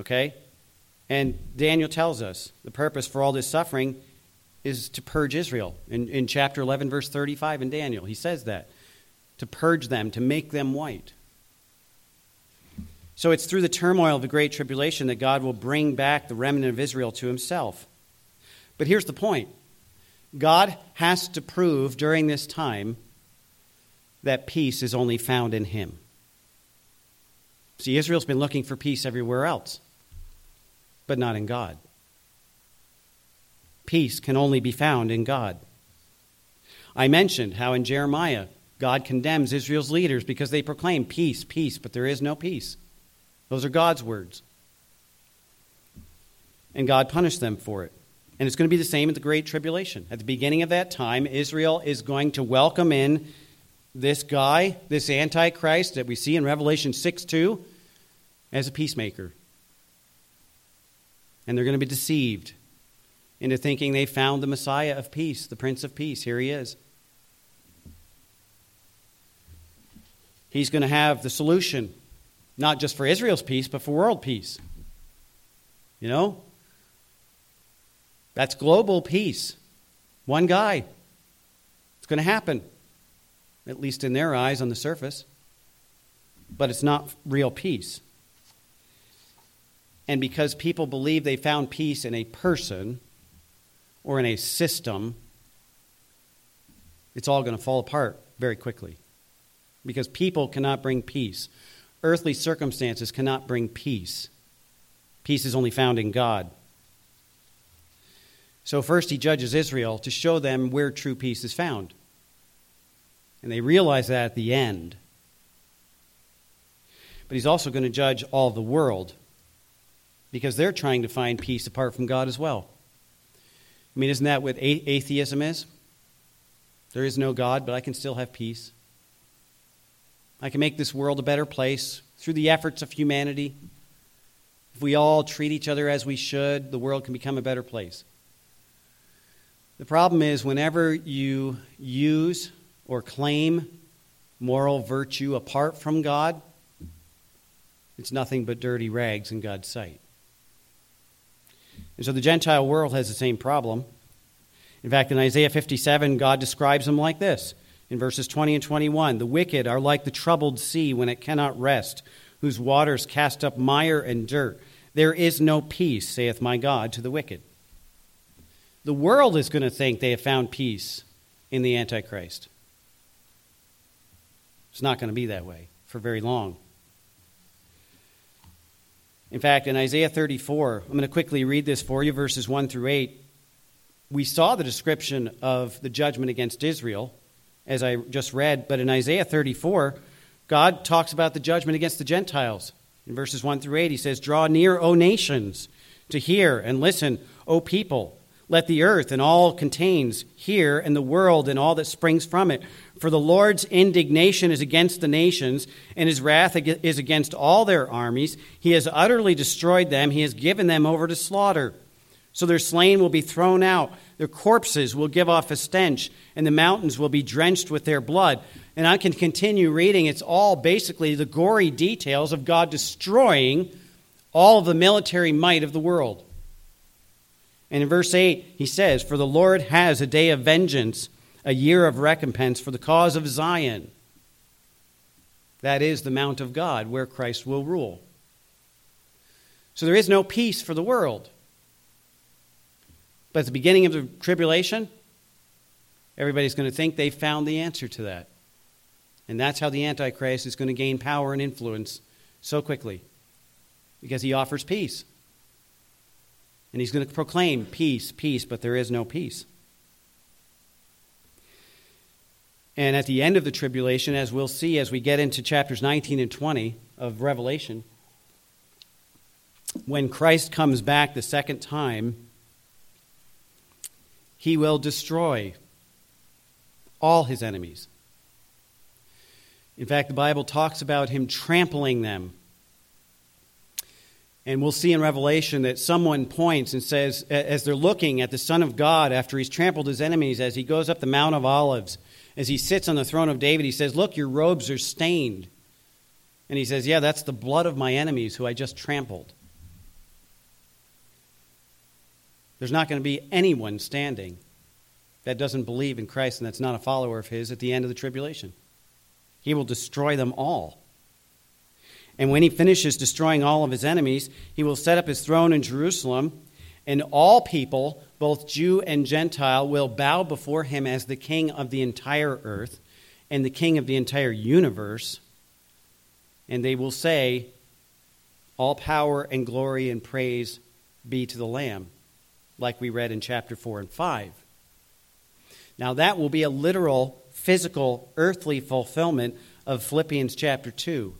Okay? And Daniel tells us the purpose for all this suffering is to purge Israel. In, in chapter 11, verse 35 in Daniel, he says that to purge them, to make them white. So it's through the turmoil of the Great Tribulation that God will bring back the remnant of Israel to himself. But here's the point God has to prove during this time that peace is only found in him. See, Israel's been looking for peace everywhere else, but not in God. Peace can only be found in God. I mentioned how in Jeremiah, God condemns Israel's leaders because they proclaim peace, peace, but there is no peace. Those are God's words. And God punished them for it. And it's going to be the same at the Great Tribulation. At the beginning of that time, Israel is going to welcome in this guy, this Antichrist that we see in Revelation 6 2, as a peacemaker. And they're going to be deceived into thinking they found the Messiah of peace, the Prince of Peace. Here he is. He's going to have the solution, not just for Israel's peace, but for world peace. You know? That's global peace. One guy. It's going to happen, at least in their eyes on the surface. But it's not real peace. And because people believe they found peace in a person, or in a system, it's all going to fall apart very quickly. Because people cannot bring peace. Earthly circumstances cannot bring peace. Peace is only found in God. So, first, he judges Israel to show them where true peace is found. And they realize that at the end. But he's also going to judge all the world because they're trying to find peace apart from God as well. I mean, isn't that what atheism is? There is no God, but I can still have peace. I can make this world a better place through the efforts of humanity. If we all treat each other as we should, the world can become a better place. The problem is, whenever you use or claim moral virtue apart from God, it's nothing but dirty rags in God's sight. And so the Gentile world has the same problem. In fact, in Isaiah 57, God describes them like this in verses 20 and 21 The wicked are like the troubled sea when it cannot rest, whose waters cast up mire and dirt. There is no peace, saith my God, to the wicked. The world is going to think they have found peace in the Antichrist. It's not going to be that way for very long. In fact, in Isaiah 34, I'm going to quickly read this for you, verses 1 through 8. We saw the description of the judgment against Israel, as I just read, but in Isaiah 34, God talks about the judgment against the Gentiles. In verses 1 through 8, he says, Draw near, O nations, to hear, and listen, O people. Let the earth and all contains hear, and the world and all that springs from it. For the Lord's indignation is against the nations, and his wrath is against all their armies. He has utterly destroyed them, he has given them over to slaughter. So their slain will be thrown out, their corpses will give off a stench, and the mountains will be drenched with their blood. And I can continue reading. It's all basically the gory details of God destroying all of the military might of the world. And in verse 8, he says, For the Lord has a day of vengeance, a year of recompense for the cause of Zion. That is the Mount of God, where Christ will rule. So there is no peace for the world. But at the beginning of the tribulation, everybody's going to think they've found the answer to that. And that's how the Antichrist is going to gain power and influence so quickly because he offers peace. And he's going to proclaim peace, peace, but there is no peace. And at the end of the tribulation, as we'll see as we get into chapters 19 and 20 of Revelation, when Christ comes back the second time, he will destroy all his enemies. In fact, the Bible talks about him trampling them. And we'll see in Revelation that someone points and says, as they're looking at the Son of God after he's trampled his enemies, as he goes up the Mount of Olives, as he sits on the throne of David, he says, Look, your robes are stained. And he says, Yeah, that's the blood of my enemies who I just trampled. There's not going to be anyone standing that doesn't believe in Christ and that's not a follower of his at the end of the tribulation. He will destroy them all. And when he finishes destroying all of his enemies, he will set up his throne in Jerusalem, and all people both Jew and Gentile, will bow before him as the king of the entire earth and the king of the entire universe. And they will say, All power and glory and praise be to the Lamb, like we read in chapter 4 and 5. Now, that will be a literal, physical, earthly fulfillment of Philippians chapter 2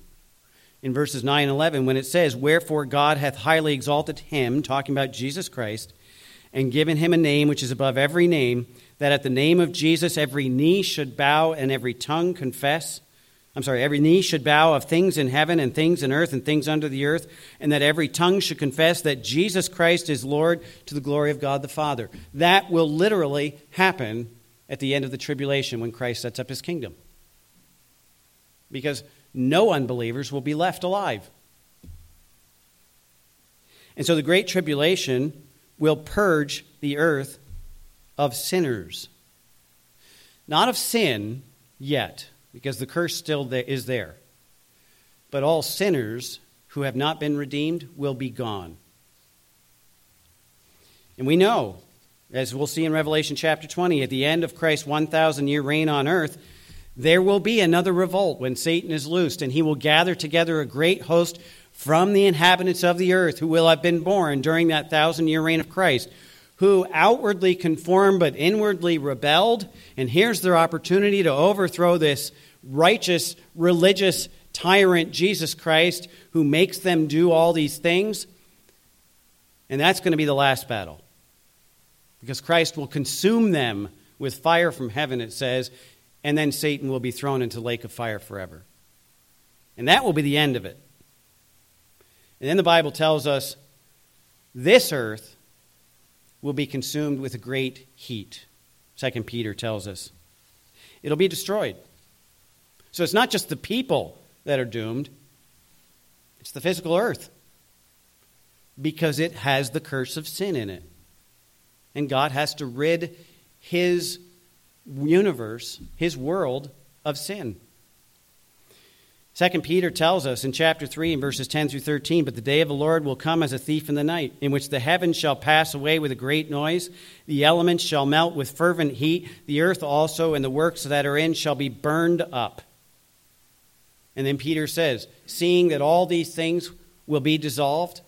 in verses 9 and 11 when it says, Wherefore God hath highly exalted him, talking about Jesus Christ, and given him a name which is above every name, that at the name of Jesus every knee should bow and every tongue confess. I'm sorry, every knee should bow of things in heaven and things in earth and things under the earth, and that every tongue should confess that Jesus Christ is Lord to the glory of God the Father. That will literally happen at the end of the tribulation when Christ sets up his kingdom. Because no unbelievers will be left alive. And so the Great Tribulation will purge the earth of sinners. Not of sin yet, because the curse still is there. But all sinners who have not been redeemed will be gone. And we know, as we'll see in Revelation chapter 20, at the end of Christ's 1,000 year reign on earth, there will be another revolt when Satan is loosed, and he will gather together a great host from the inhabitants of the earth who will have been born during that thousand year reign of Christ, who outwardly conformed but inwardly rebelled. And here's their opportunity to overthrow this righteous, religious tyrant, Jesus Christ, who makes them do all these things. And that's going to be the last battle. Because Christ will consume them with fire from heaven, it says, and then Satan will be thrown into lake of fire forever. And that will be the end of it. And then the Bible tells us this earth will be consumed with a great heat. Second Peter tells us. It'll be destroyed. So it's not just the people that are doomed, it's the physical earth. Because it has the curse of sin in it. And God has to rid his universe, his world, of sin. Second Peter tells us in chapter 3 in verses 10 through 13, but the day of the Lord will come as a thief in the night, in which the heavens shall pass away with a great noise, the elements shall melt with fervent heat, the earth also and the works that are in shall be burned up. And then Peter says, seeing that all these things will be dissolved,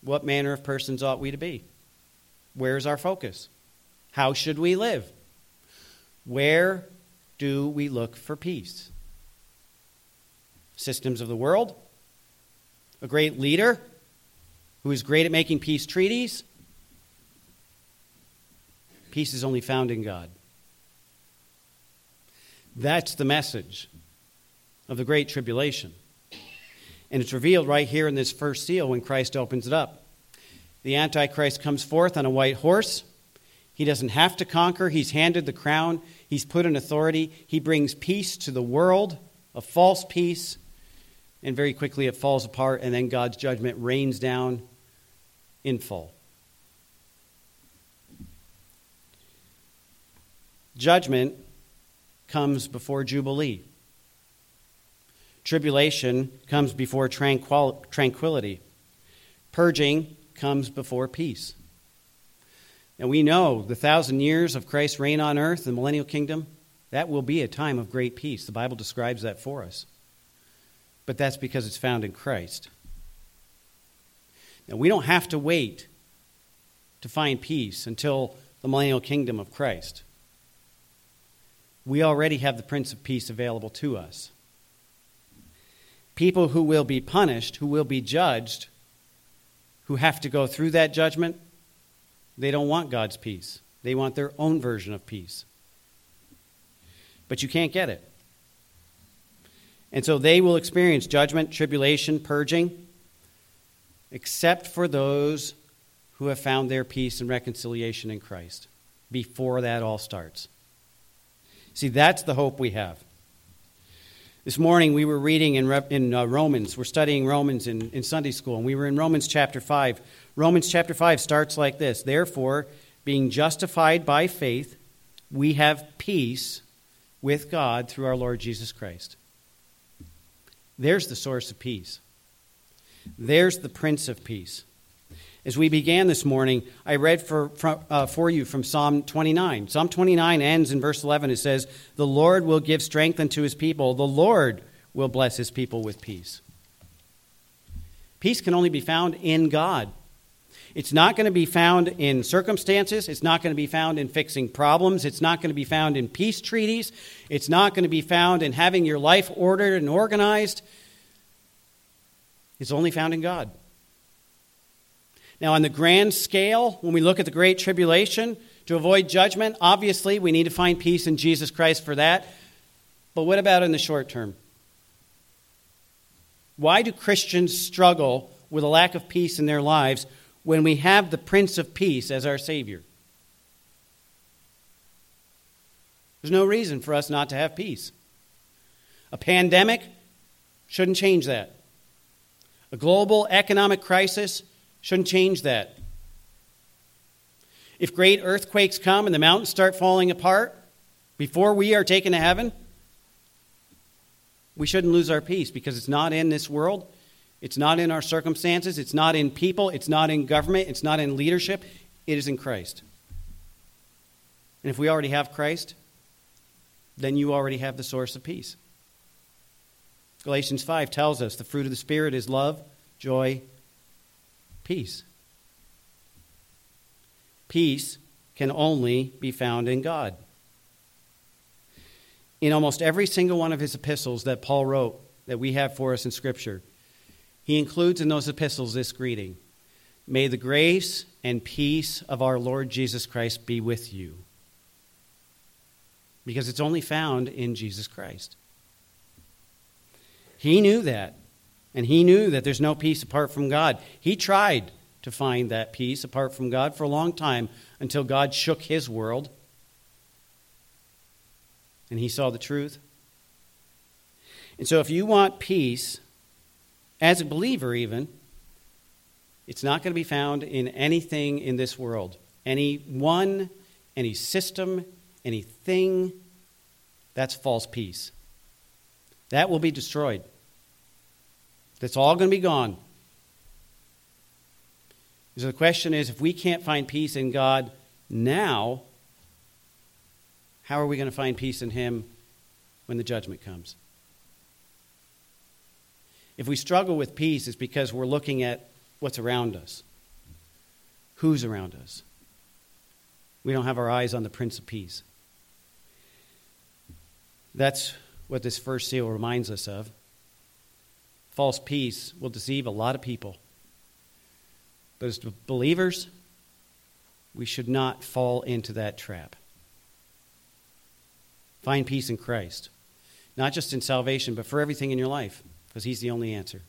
what manner of persons ought we to be? Where's our focus? How should we live? Where do we look for peace? systems of the world, a great leader who is great at making peace treaties. Peace is only found in God. That's the message of the Great Tribulation. And it's revealed right here in this first seal when Christ opens it up. The Antichrist comes forth on a white horse. He doesn't have to conquer. He's handed the crown. He's put in authority. He brings peace to the world, a false peace, and very quickly it falls apart, and then God's judgment rains down in full. Judgment comes before Jubilee. Tribulation comes before tranquil- tranquility. Purging comes before peace. And we know the thousand years of Christ's reign on earth, the millennial kingdom, That will be a time of great peace. The Bible describes that for us. But that's because it's found in Christ. Now, we don't have to wait to find peace until the millennial kingdom of Christ. We already have the Prince of Peace available to us. People who will be punished, who will be judged, who have to go through that judgment, they don't want God's peace. They want their own version of peace. But you can't get it. And so they will experience judgment, tribulation, purging, except for those who have found their peace and reconciliation in Christ before that all starts. See, that's the hope we have. This morning we were reading in, in uh, Romans. We're studying Romans in, in Sunday school, and we were in Romans chapter 5. Romans chapter 5 starts like this Therefore, being justified by faith, we have peace with God through our Lord Jesus Christ. There's the source of peace. There's the Prince of Peace. As we began this morning, I read for, uh, for you from Psalm 29. Psalm 29 ends in verse 11. It says, The Lord will give strength unto his people, the Lord will bless his people with peace. Peace can only be found in God. It's not going to be found in circumstances. It's not going to be found in fixing problems. It's not going to be found in peace treaties. It's not going to be found in having your life ordered and organized. It's only found in God. Now, on the grand scale, when we look at the Great Tribulation, to avoid judgment, obviously we need to find peace in Jesus Christ for that. But what about in the short term? Why do Christians struggle with a lack of peace in their lives when we have the Prince of Peace as our Savior? There's no reason for us not to have peace. A pandemic shouldn't change that. A global economic crisis Shouldn't change that. If great earthquakes come and the mountains start falling apart before we are taken to heaven, we shouldn't lose our peace because it's not in this world. It's not in our circumstances. It's not in people. It's not in government. It's not in leadership. It is in Christ. And if we already have Christ, then you already have the source of peace. Galatians 5 tells us the fruit of the Spirit is love, joy, peace. Peace can only be found in God. In almost every single one of his epistles that Paul wrote, that we have for us in Scripture, he includes in those epistles this greeting May the grace and peace of our Lord Jesus Christ be with you. Because it's only found in Jesus Christ. He knew that. And he knew that there's no peace apart from God. He tried to find that peace apart from God for a long time until God shook his world and he saw the truth. And so, if you want peace, as a believer, even, it's not going to be found in anything in this world. Any one, any system, anything, that's false peace. That will be destroyed. That's all going to be gone. So the question is if we can't find peace in God now, how are we going to find peace in Him when the judgment comes? If we struggle with peace, it's because we're looking at what's around us. Who's around us? We don't have our eyes on the Prince of Peace. That's what this first seal reminds us of. False peace will deceive a lot of people. But as believers, we should not fall into that trap. Find peace in Christ, not just in salvation, but for everything in your life, because He's the only answer.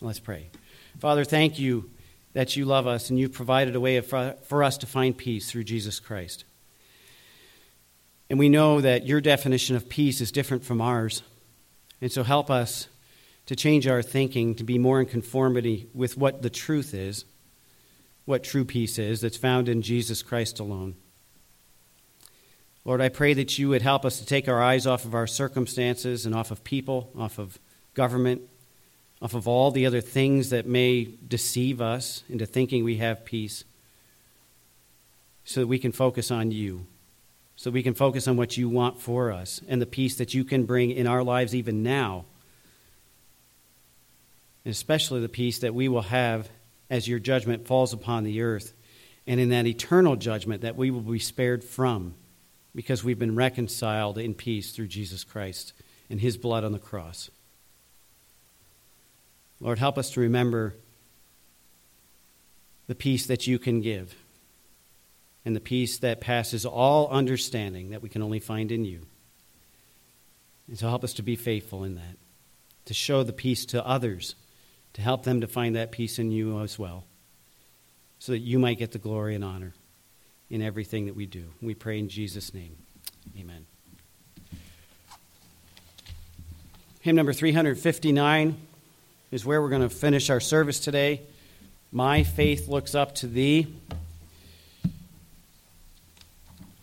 Let's pray. Father, thank you that you love us and you've provided a way for us to find peace through Jesus Christ. And we know that your definition of peace is different from ours. And so help us to change our thinking to be more in conformity with what the truth is, what true peace is, that's found in Jesus Christ alone. Lord, I pray that you would help us to take our eyes off of our circumstances and off of people, off of government, off of all the other things that may deceive us into thinking we have peace, so that we can focus on you so we can focus on what you want for us and the peace that you can bring in our lives even now. And especially the peace that we will have as your judgment falls upon the earth and in that eternal judgment that we will be spared from because we've been reconciled in peace through Jesus Christ and his blood on the cross. Lord, help us to remember the peace that you can give and the peace that passes all understanding that we can only find in you. And so help us to be faithful in that, to show the peace to others, to help them to find that peace in you as well, so that you might get the glory and honor in everything that we do. We pray in Jesus' name. Amen. Hymn number 359 is where we're going to finish our service today. My faith looks up to thee.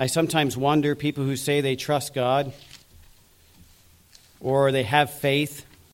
I sometimes wonder people who say they trust God or they have faith